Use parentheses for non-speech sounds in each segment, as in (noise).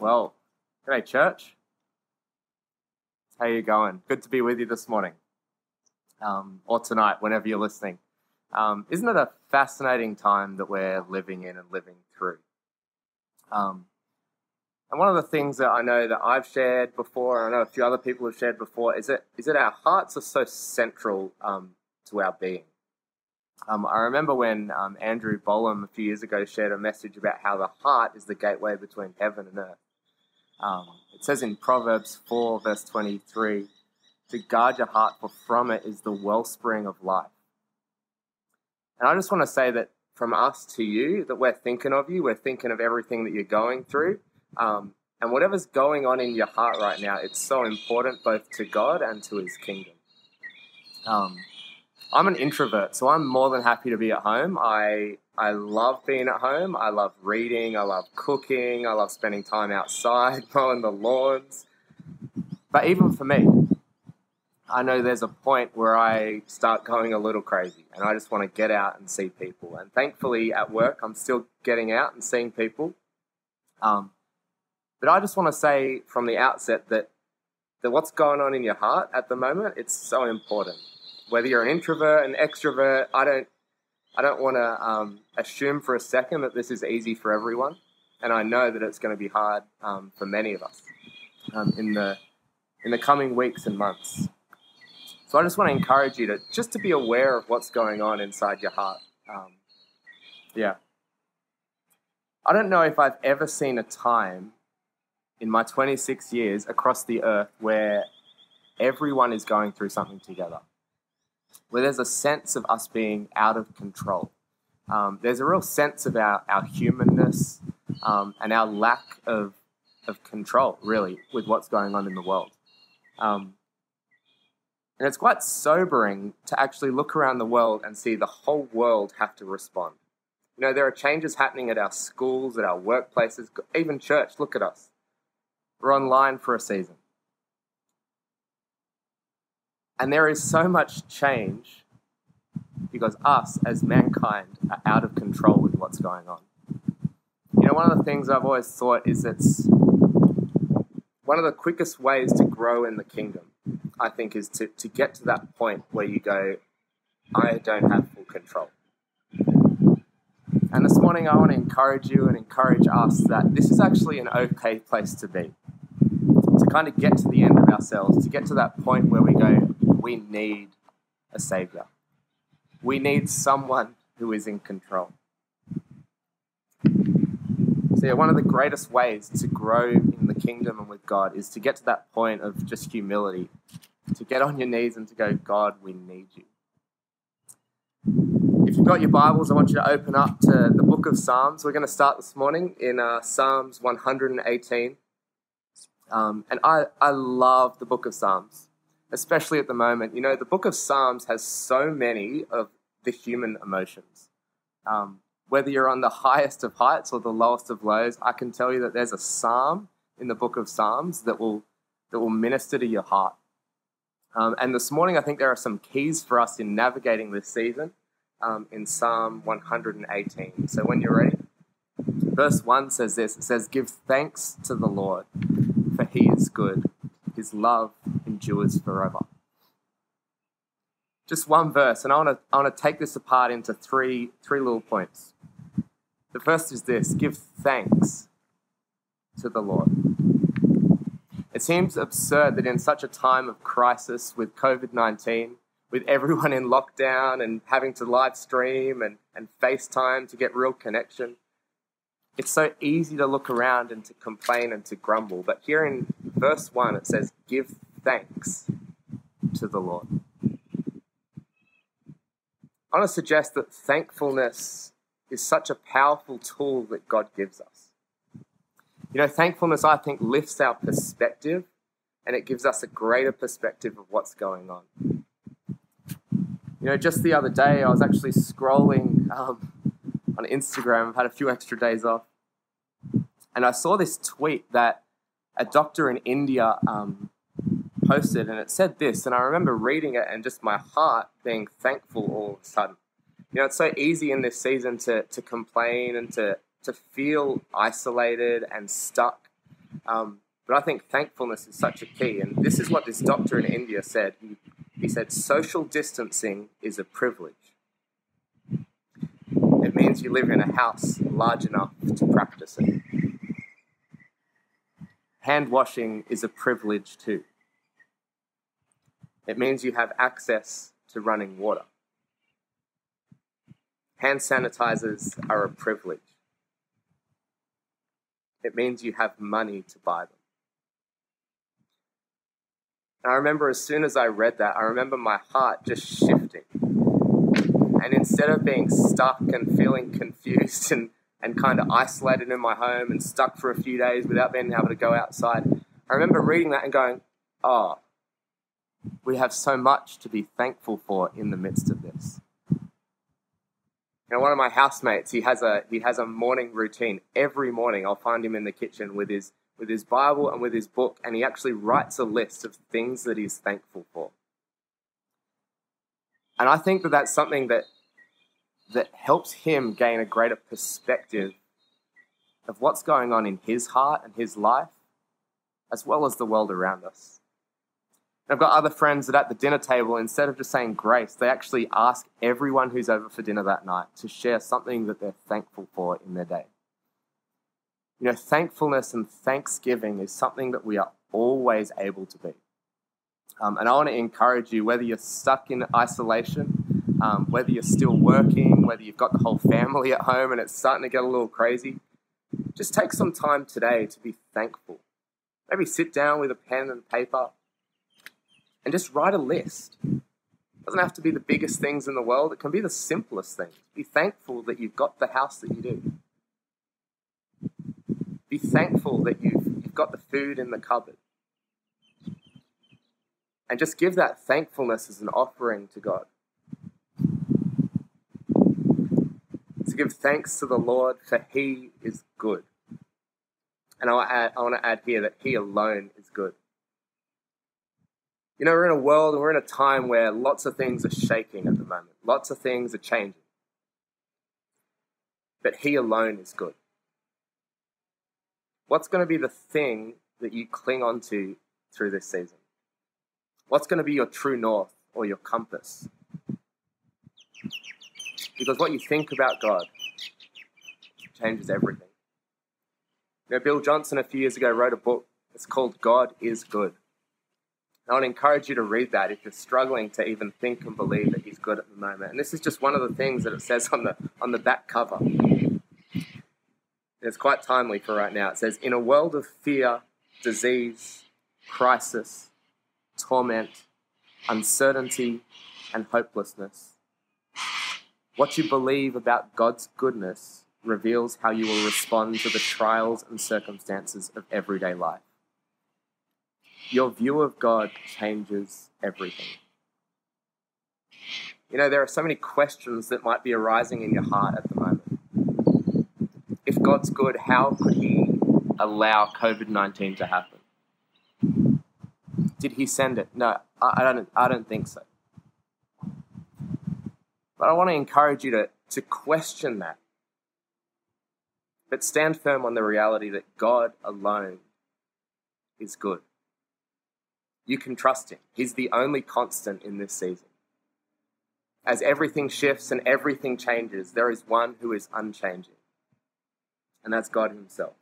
Well, g'day, church. How are you going? Good to be with you this morning, um, or tonight, whenever you're listening. Um, isn't it a fascinating time that we're living in and living through? Um, and one of the things that I know that I've shared before, and I know a few other people have shared before, is that is that our hearts are so central um, to our being. Um, I remember when um, Andrew Bolam a few years ago shared a message about how the heart is the gateway between heaven and earth. Um, it says in Proverbs 4, verse 23, to guard your heart, for from it is the wellspring of life. And I just want to say that from us to you, that we're thinking of you, we're thinking of everything that you're going through. Um, and whatever's going on in your heart right now, it's so important both to God and to his kingdom. Um, I'm an introvert, so I'm more than happy to be at home. I I love being at home. I love reading. I love cooking. I love spending time outside, (laughs) mowing the lawns. But even for me, I know there's a point where I start going a little crazy and I just want to get out and see people. And thankfully, at work, I'm still getting out and seeing people. Um, but I just want to say from the outset that, that what's going on in your heart at the moment, it's so important whether you're an introvert, an extrovert, I don't, I don't want to um, assume for a second that this is easy for everyone, and I know that it's going to be hard um, for many of us um, in the in the coming weeks and months. So I just want to encourage you to just to be aware of what's going on inside your heart. Um, yeah, I don't know if I've ever seen a time in my 26 years across the earth where everyone is going through something together where there's a sense of us being out of control. Um, there's a real sense of our, our humanness um, and our lack of, of control, really, with what's going on in the world. Um, and it's quite sobering to actually look around the world and see the whole world have to respond. You know, there are changes happening at our schools, at our workplaces, even church. Look at us. We're online for a season. And there is so much change because us as mankind are out of control with what's going on. You know, one of the things I've always thought is it's one of the quickest ways to grow in the kingdom, I think, is to, to get to that point where you go, I don't have full control. And this morning, I want to encourage you and encourage us that this is actually an okay place to be. To kind of get to the end of ourselves, to get to that point where we go, we need a savior. We need someone who is in control. So, yeah, one of the greatest ways to grow in the kingdom and with God is to get to that point of just humility, to get on your knees and to go, God, we need you. If you've got your Bibles, I want you to open up to the book of Psalms. We're going to start this morning in uh, Psalms 118. Um, and I, I love the book of Psalms especially at the moment. You know, the book of Psalms has so many of the human emotions. Um, whether you're on the highest of heights or the lowest of lows, I can tell you that there's a psalm in the book of Psalms that will that will minister to your heart. Um, and this morning, I think there are some keys for us in navigating this season um, in Psalm 118. So when you're ready, verse 1 says this it says, Give thanks to the Lord, for he is good his love endures forever. Just one verse, and I want to I want to take this apart into three three little points. The first is this: give thanks to the Lord. It seems absurd that in such a time of crisis with COVID 19, with everyone in lockdown and having to live stream and, and FaceTime to get real connection, it's so easy to look around and to complain and to grumble. But here in verse 1, it says, Give thanks to the Lord. I want to suggest that thankfulness is such a powerful tool that God gives us. You know, thankfulness, I think, lifts our perspective and it gives us a greater perspective of what's going on. You know, just the other day, I was actually scrolling um, on Instagram. I've had a few extra days off. And I saw this tweet that a doctor in India um, posted, and it said this. And I remember reading it and just my heart being thankful all of a sudden. You know, it's so easy in this season to, to complain and to, to feel isolated and stuck. Um, but I think thankfulness is such a key. And this is what this doctor in India said. He, he said, social distancing is a privilege. It means you live in a house large enough to practice it. Hand washing is a privilege too. It means you have access to running water. Hand sanitizers are a privilege. It means you have money to buy them. And I remember as soon as I read that, I remember my heart just shifting. And instead of being stuck and feeling confused and, and kind of isolated in my home and stuck for a few days without being able to go outside, I remember reading that and going, oh, we have so much to be thankful for in the midst of this. You know, one of my housemates, he has a he has a morning routine. Every morning I'll find him in the kitchen with his with his Bible and with his book, and he actually writes a list of things that he's thankful for. And I think that that's something that that helps him gain a greater perspective of what's going on in his heart and his life, as well as the world around us. I've got other friends that at the dinner table, instead of just saying grace, they actually ask everyone who's over for dinner that night to share something that they're thankful for in their day. You know, thankfulness and thanksgiving is something that we are always able to be. Um, and I want to encourage you, whether you're stuck in isolation, um, whether you're still working, whether you've got the whole family at home and it's starting to get a little crazy, just take some time today to be thankful. Maybe sit down with a pen and paper and just write a list. It doesn't have to be the biggest things in the world, it can be the simplest things. Be thankful that you've got the house that you do. Be thankful that you've, you've got the food in the cupboard. And just give that thankfulness as an offering to God. To give thanks to the Lord, for He is good. And I, I want to add here that He alone is good. You know, we're in a world and we're in a time where lots of things are shaking at the moment, lots of things are changing. But He alone is good what's going to be the thing that you cling on to through this season? What's going to be your true north or your compass? Because what you think about God changes everything. You know, Bill Johnson a few years ago wrote a book. It's called God is Good. I would encourage you to read that if you're struggling to even think and believe that He's good at the moment. And this is just one of the things that it says on the on the back cover. It's quite timely for right now. It says, In a world of fear, disease, crisis, torment, uncertainty, and hopelessness, what you believe about God's goodness reveals how you will respond to the trials and circumstances of everyday life. Your view of God changes everything. You know, there are so many questions that might be arising in your heart at the moment if God's good, how could He allow COVID 19 to happen? Did He send it? No, I, don't, I don't think so. But I want to encourage you to, to question that. But stand firm on the reality that God alone is good. You can trust Him, He's the only constant in this season. As everything shifts and everything changes, there is one who is unchanging and that's God Himself.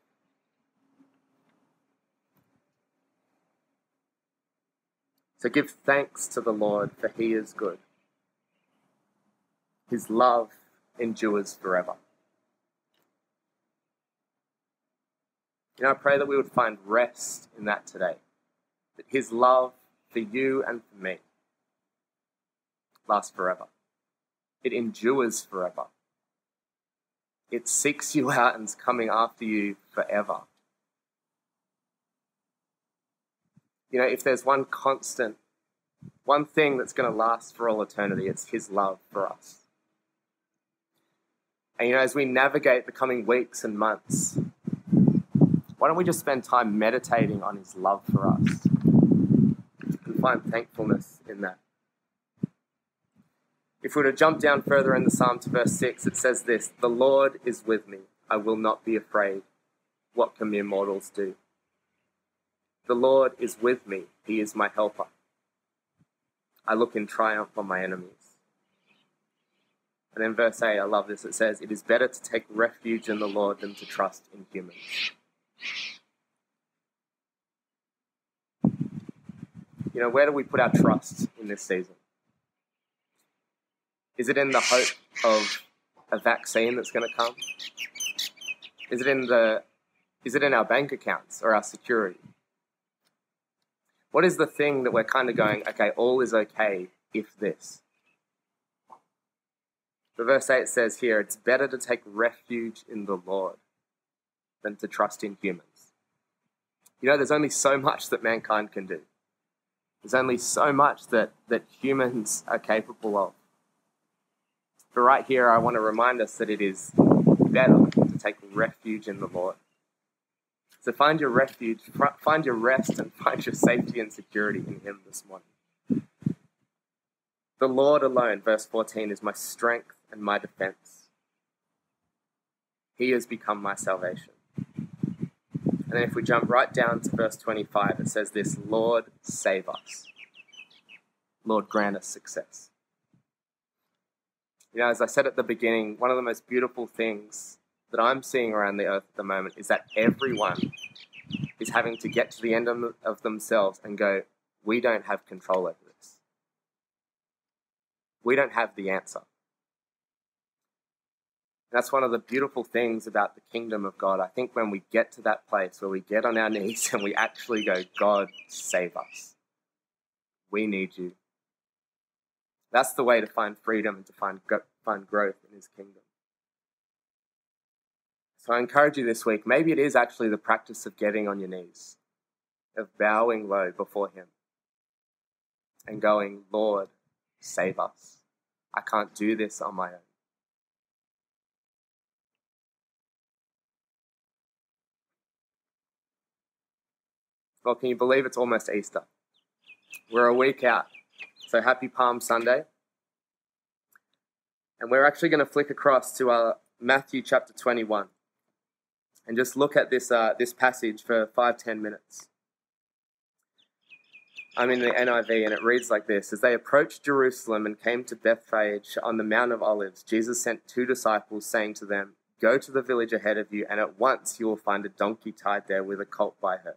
So give thanks to the Lord, for He is good. His love endures forever. You know, I pray that we would find rest in that today. His love for you and for me lasts forever. It endures forever. It seeks you out and is coming after you forever. You know, if there's one constant, one thing that's going to last for all eternity, it's His love for us. And you know, as we navigate the coming weeks and months, why don't we just spend time meditating on His love for us find thankfulness in that? If we were to jump down further in the psalm to verse 6, it says this The Lord is with me. I will not be afraid. What can mere mortals do? The Lord is with me, He is my helper. I look in triumph on my enemies. And then verse 8, I love this. It says, It is better to take refuge in the Lord than to trust in humans. You know, where do we put our trust in this season? Is it in the hope of a vaccine that's going to come? Is it in the is it in our bank accounts or our security? What is the thing that we're kind of going, okay, all is okay if this? The verse 8 says here, it's better to take refuge in the Lord than to trust in humans. You know, there's only so much that mankind can do. There's only so much that, that humans are capable of. But right here, I want to remind us that it is better to take refuge in the Lord. So find your refuge, find your rest, and (laughs) find your safety and security in Him this morning. The Lord alone, verse 14, is my strength and my defense. He has become my salvation. And then if we jump right down to verse 25, it says this Lord, save us. Lord, grant us success. You know, as I said at the beginning, one of the most beautiful things that I'm seeing around the earth at the moment is that everyone is having to get to the end of, of themselves and go, we don't have control over this. We don't have the answer. That's one of the beautiful things about the kingdom of God. I think when we get to that place where we get on our knees (laughs) and we actually go, God, save us. We need you. That's the way to find freedom and to find, find growth in his kingdom. So I encourage you this week, maybe it is actually the practice of getting on your knees, of bowing low before Him and going, Lord, save us. I can't do this on my own. Well, can you believe it's almost Easter? We're a week out. So happy Palm Sunday. And we're actually going to flick across to uh, Matthew chapter 21 and just look at this, uh, this passage for five, ten minutes. I'm in the NIV and it reads like this As they approached Jerusalem and came to Bethphage on the Mount of Olives, Jesus sent two disciples, saying to them, Go to the village ahead of you, and at once you will find a donkey tied there with a colt by her.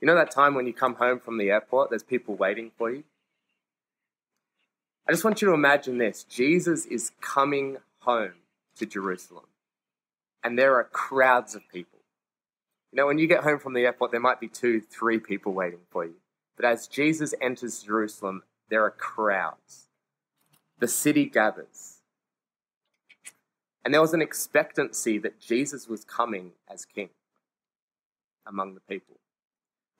You know that time when you come home from the airport, there's people waiting for you? I just want you to imagine this Jesus is coming home to Jerusalem, and there are crowds of people. You know, when you get home from the airport, there might be two, three people waiting for you. But as Jesus enters Jerusalem, there are crowds. The city gathers. And there was an expectancy that Jesus was coming as king among the people.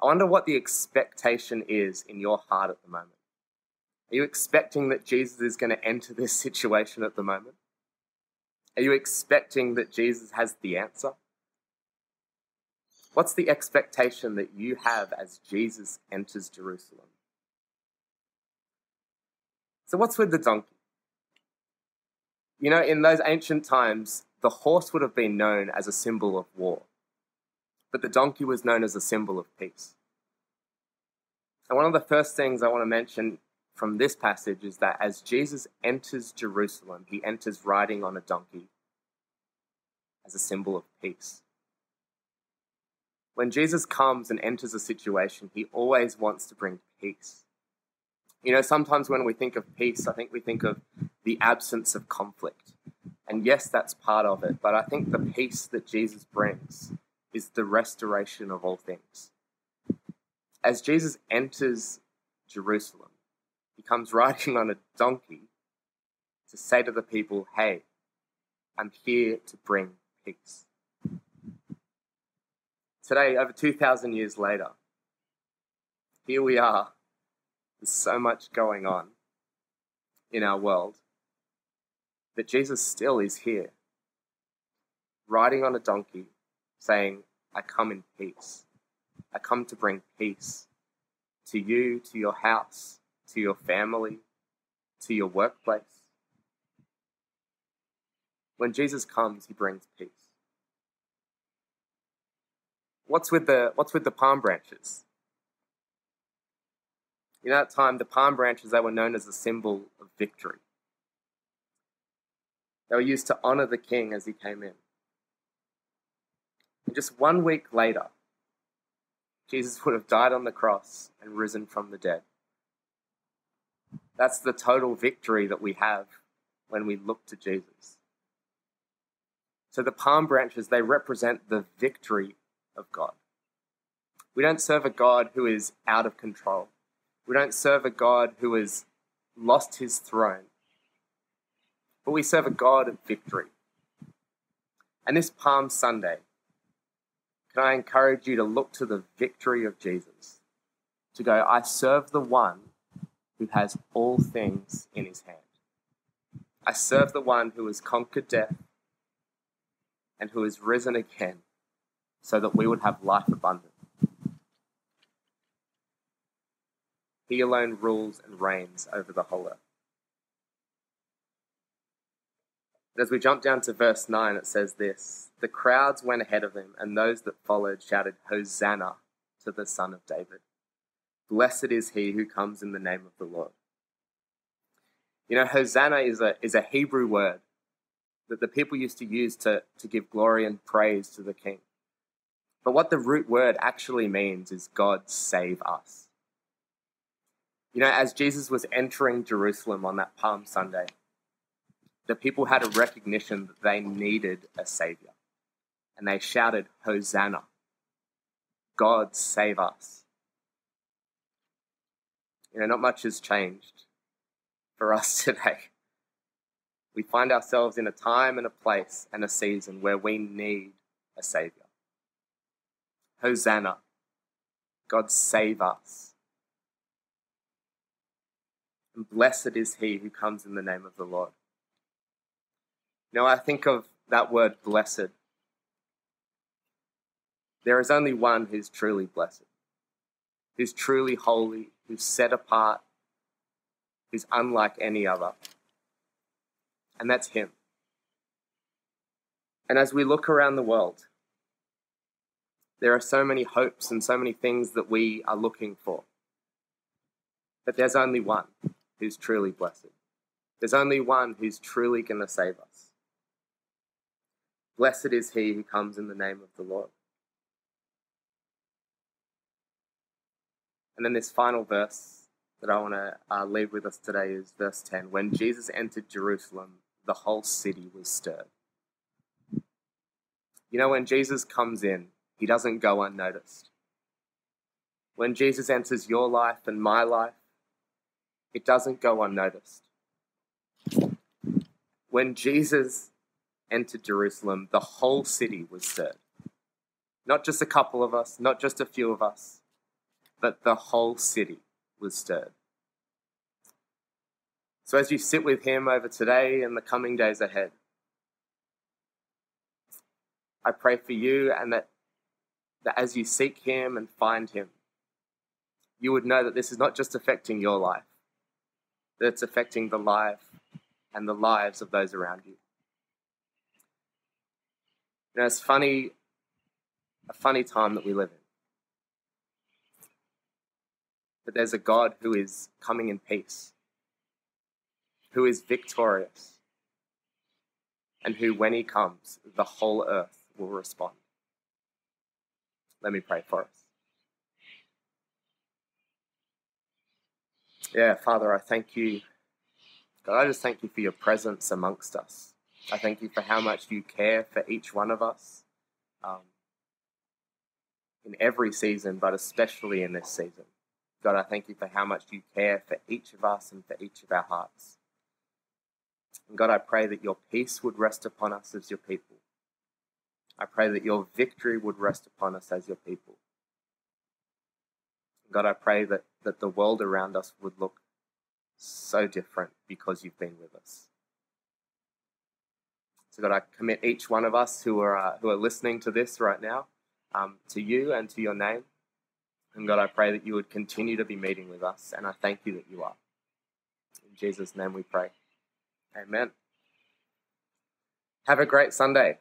I wonder what the expectation is in your heart at the moment. Are you expecting that Jesus is going to enter this situation at the moment? Are you expecting that Jesus has the answer? What's the expectation that you have as Jesus enters Jerusalem? So, what's with the donkey? You know, in those ancient times, the horse would have been known as a symbol of war, but the donkey was known as a symbol of peace. And one of the first things I want to mention from this passage is that as Jesus enters Jerusalem, he enters riding on a donkey as a symbol of peace. when Jesus comes and enters a situation, he always wants to bring peace. You know, sometimes when we think of peace, I think we think of the absence of conflict. And yes, that's part of it, but I think the peace that Jesus brings is the restoration of all things. As Jesus enters Jerusalem, he comes riding on a donkey to say to the people, Hey, I'm here to bring peace. Today, over 2,000 years later, here we are. There's so much going on in our world. But Jesus still is here, riding on a donkey, saying, I come in peace. I come to bring peace to you, to your house, to your family, to your workplace. When Jesus comes, he brings peace. What's with the, what's with the palm branches? In that time, the palm branches, they were known as a symbol of victory. They were used to honor the king as he came in. And just one week later, Jesus would have died on the cross and risen from the dead. That's the total victory that we have when we look to Jesus. So the palm branches, they represent the victory of God. We don't serve a God who is out of control. We don't serve a God who has lost his throne. But we serve a God of victory. And this Palm Sunday, I encourage you to look to the victory of Jesus? To go, I serve the one who has all things in his hand. I serve the one who has conquered death and who has risen again so that we would have life abundant. He alone rules and reigns over the whole earth. But as we jump down to verse 9, it says this The crowds went ahead of him, and those that followed shouted, Hosanna to the Son of David. Blessed is he who comes in the name of the Lord. You know, Hosanna is a, is a Hebrew word that the people used to use to, to give glory and praise to the king. But what the root word actually means is God save us. You know, as Jesus was entering Jerusalem on that Palm Sunday, the people had a recognition that they needed a savior. And they shouted, Hosanna! God save us. You know, not much has changed for us (laughs) today. We find ourselves in a time and a place and a season where we need a savior. Hosanna! God save us. And blessed is he who comes in the name of the Lord. Know, I think of that word blessed. There is only one who's truly blessed, who's truly holy, who's set apart, who's unlike any other. And that's Him. And as we look around the world, there are so many hopes and so many things that we are looking for. But there's only one who's truly blessed. There's only one who's truly going to save us. Blessed is he who comes in the name of the Lord. And then this final verse that I want to uh, leave with us today is verse 10. When Jesus entered Jerusalem, the whole city was stirred. You know, when Jesus comes in, he doesn't go unnoticed. When Jesus enters your life and my life, it doesn't go unnoticed. When Jesus entered Jerusalem, the whole city was stirred. Not just a couple of us, not just a few of us, but the whole city was stirred. So as you sit with him over today and the coming days ahead, I pray for you and that, that as you seek him and find him, you would know that this is not just affecting your life, that it's affecting the life and the lives of those around you. You know, it's funny, a funny time that we live in. But there's a God who is coming in peace, who is victorious, and who, when he comes, the whole earth will respond. Let me pray for us. Yeah, Father, I thank you. God, I just thank you for your presence amongst us. I thank you for how much you care for each one of us um, in every season, but especially in this season. God, I thank you for how much you care for each of us and for each of our hearts. And God, I pray that your peace would rest upon us as your people. I pray that your victory would rest upon us as your people. God, I pray that, that the world around us would look so different because you've been with us. So, God, I commit each one of us who are, uh, who are listening to this right now um, to you and to your name. And God, I pray that you would continue to be meeting with us, and I thank you that you are. In Jesus' name we pray. Amen. Have a great Sunday.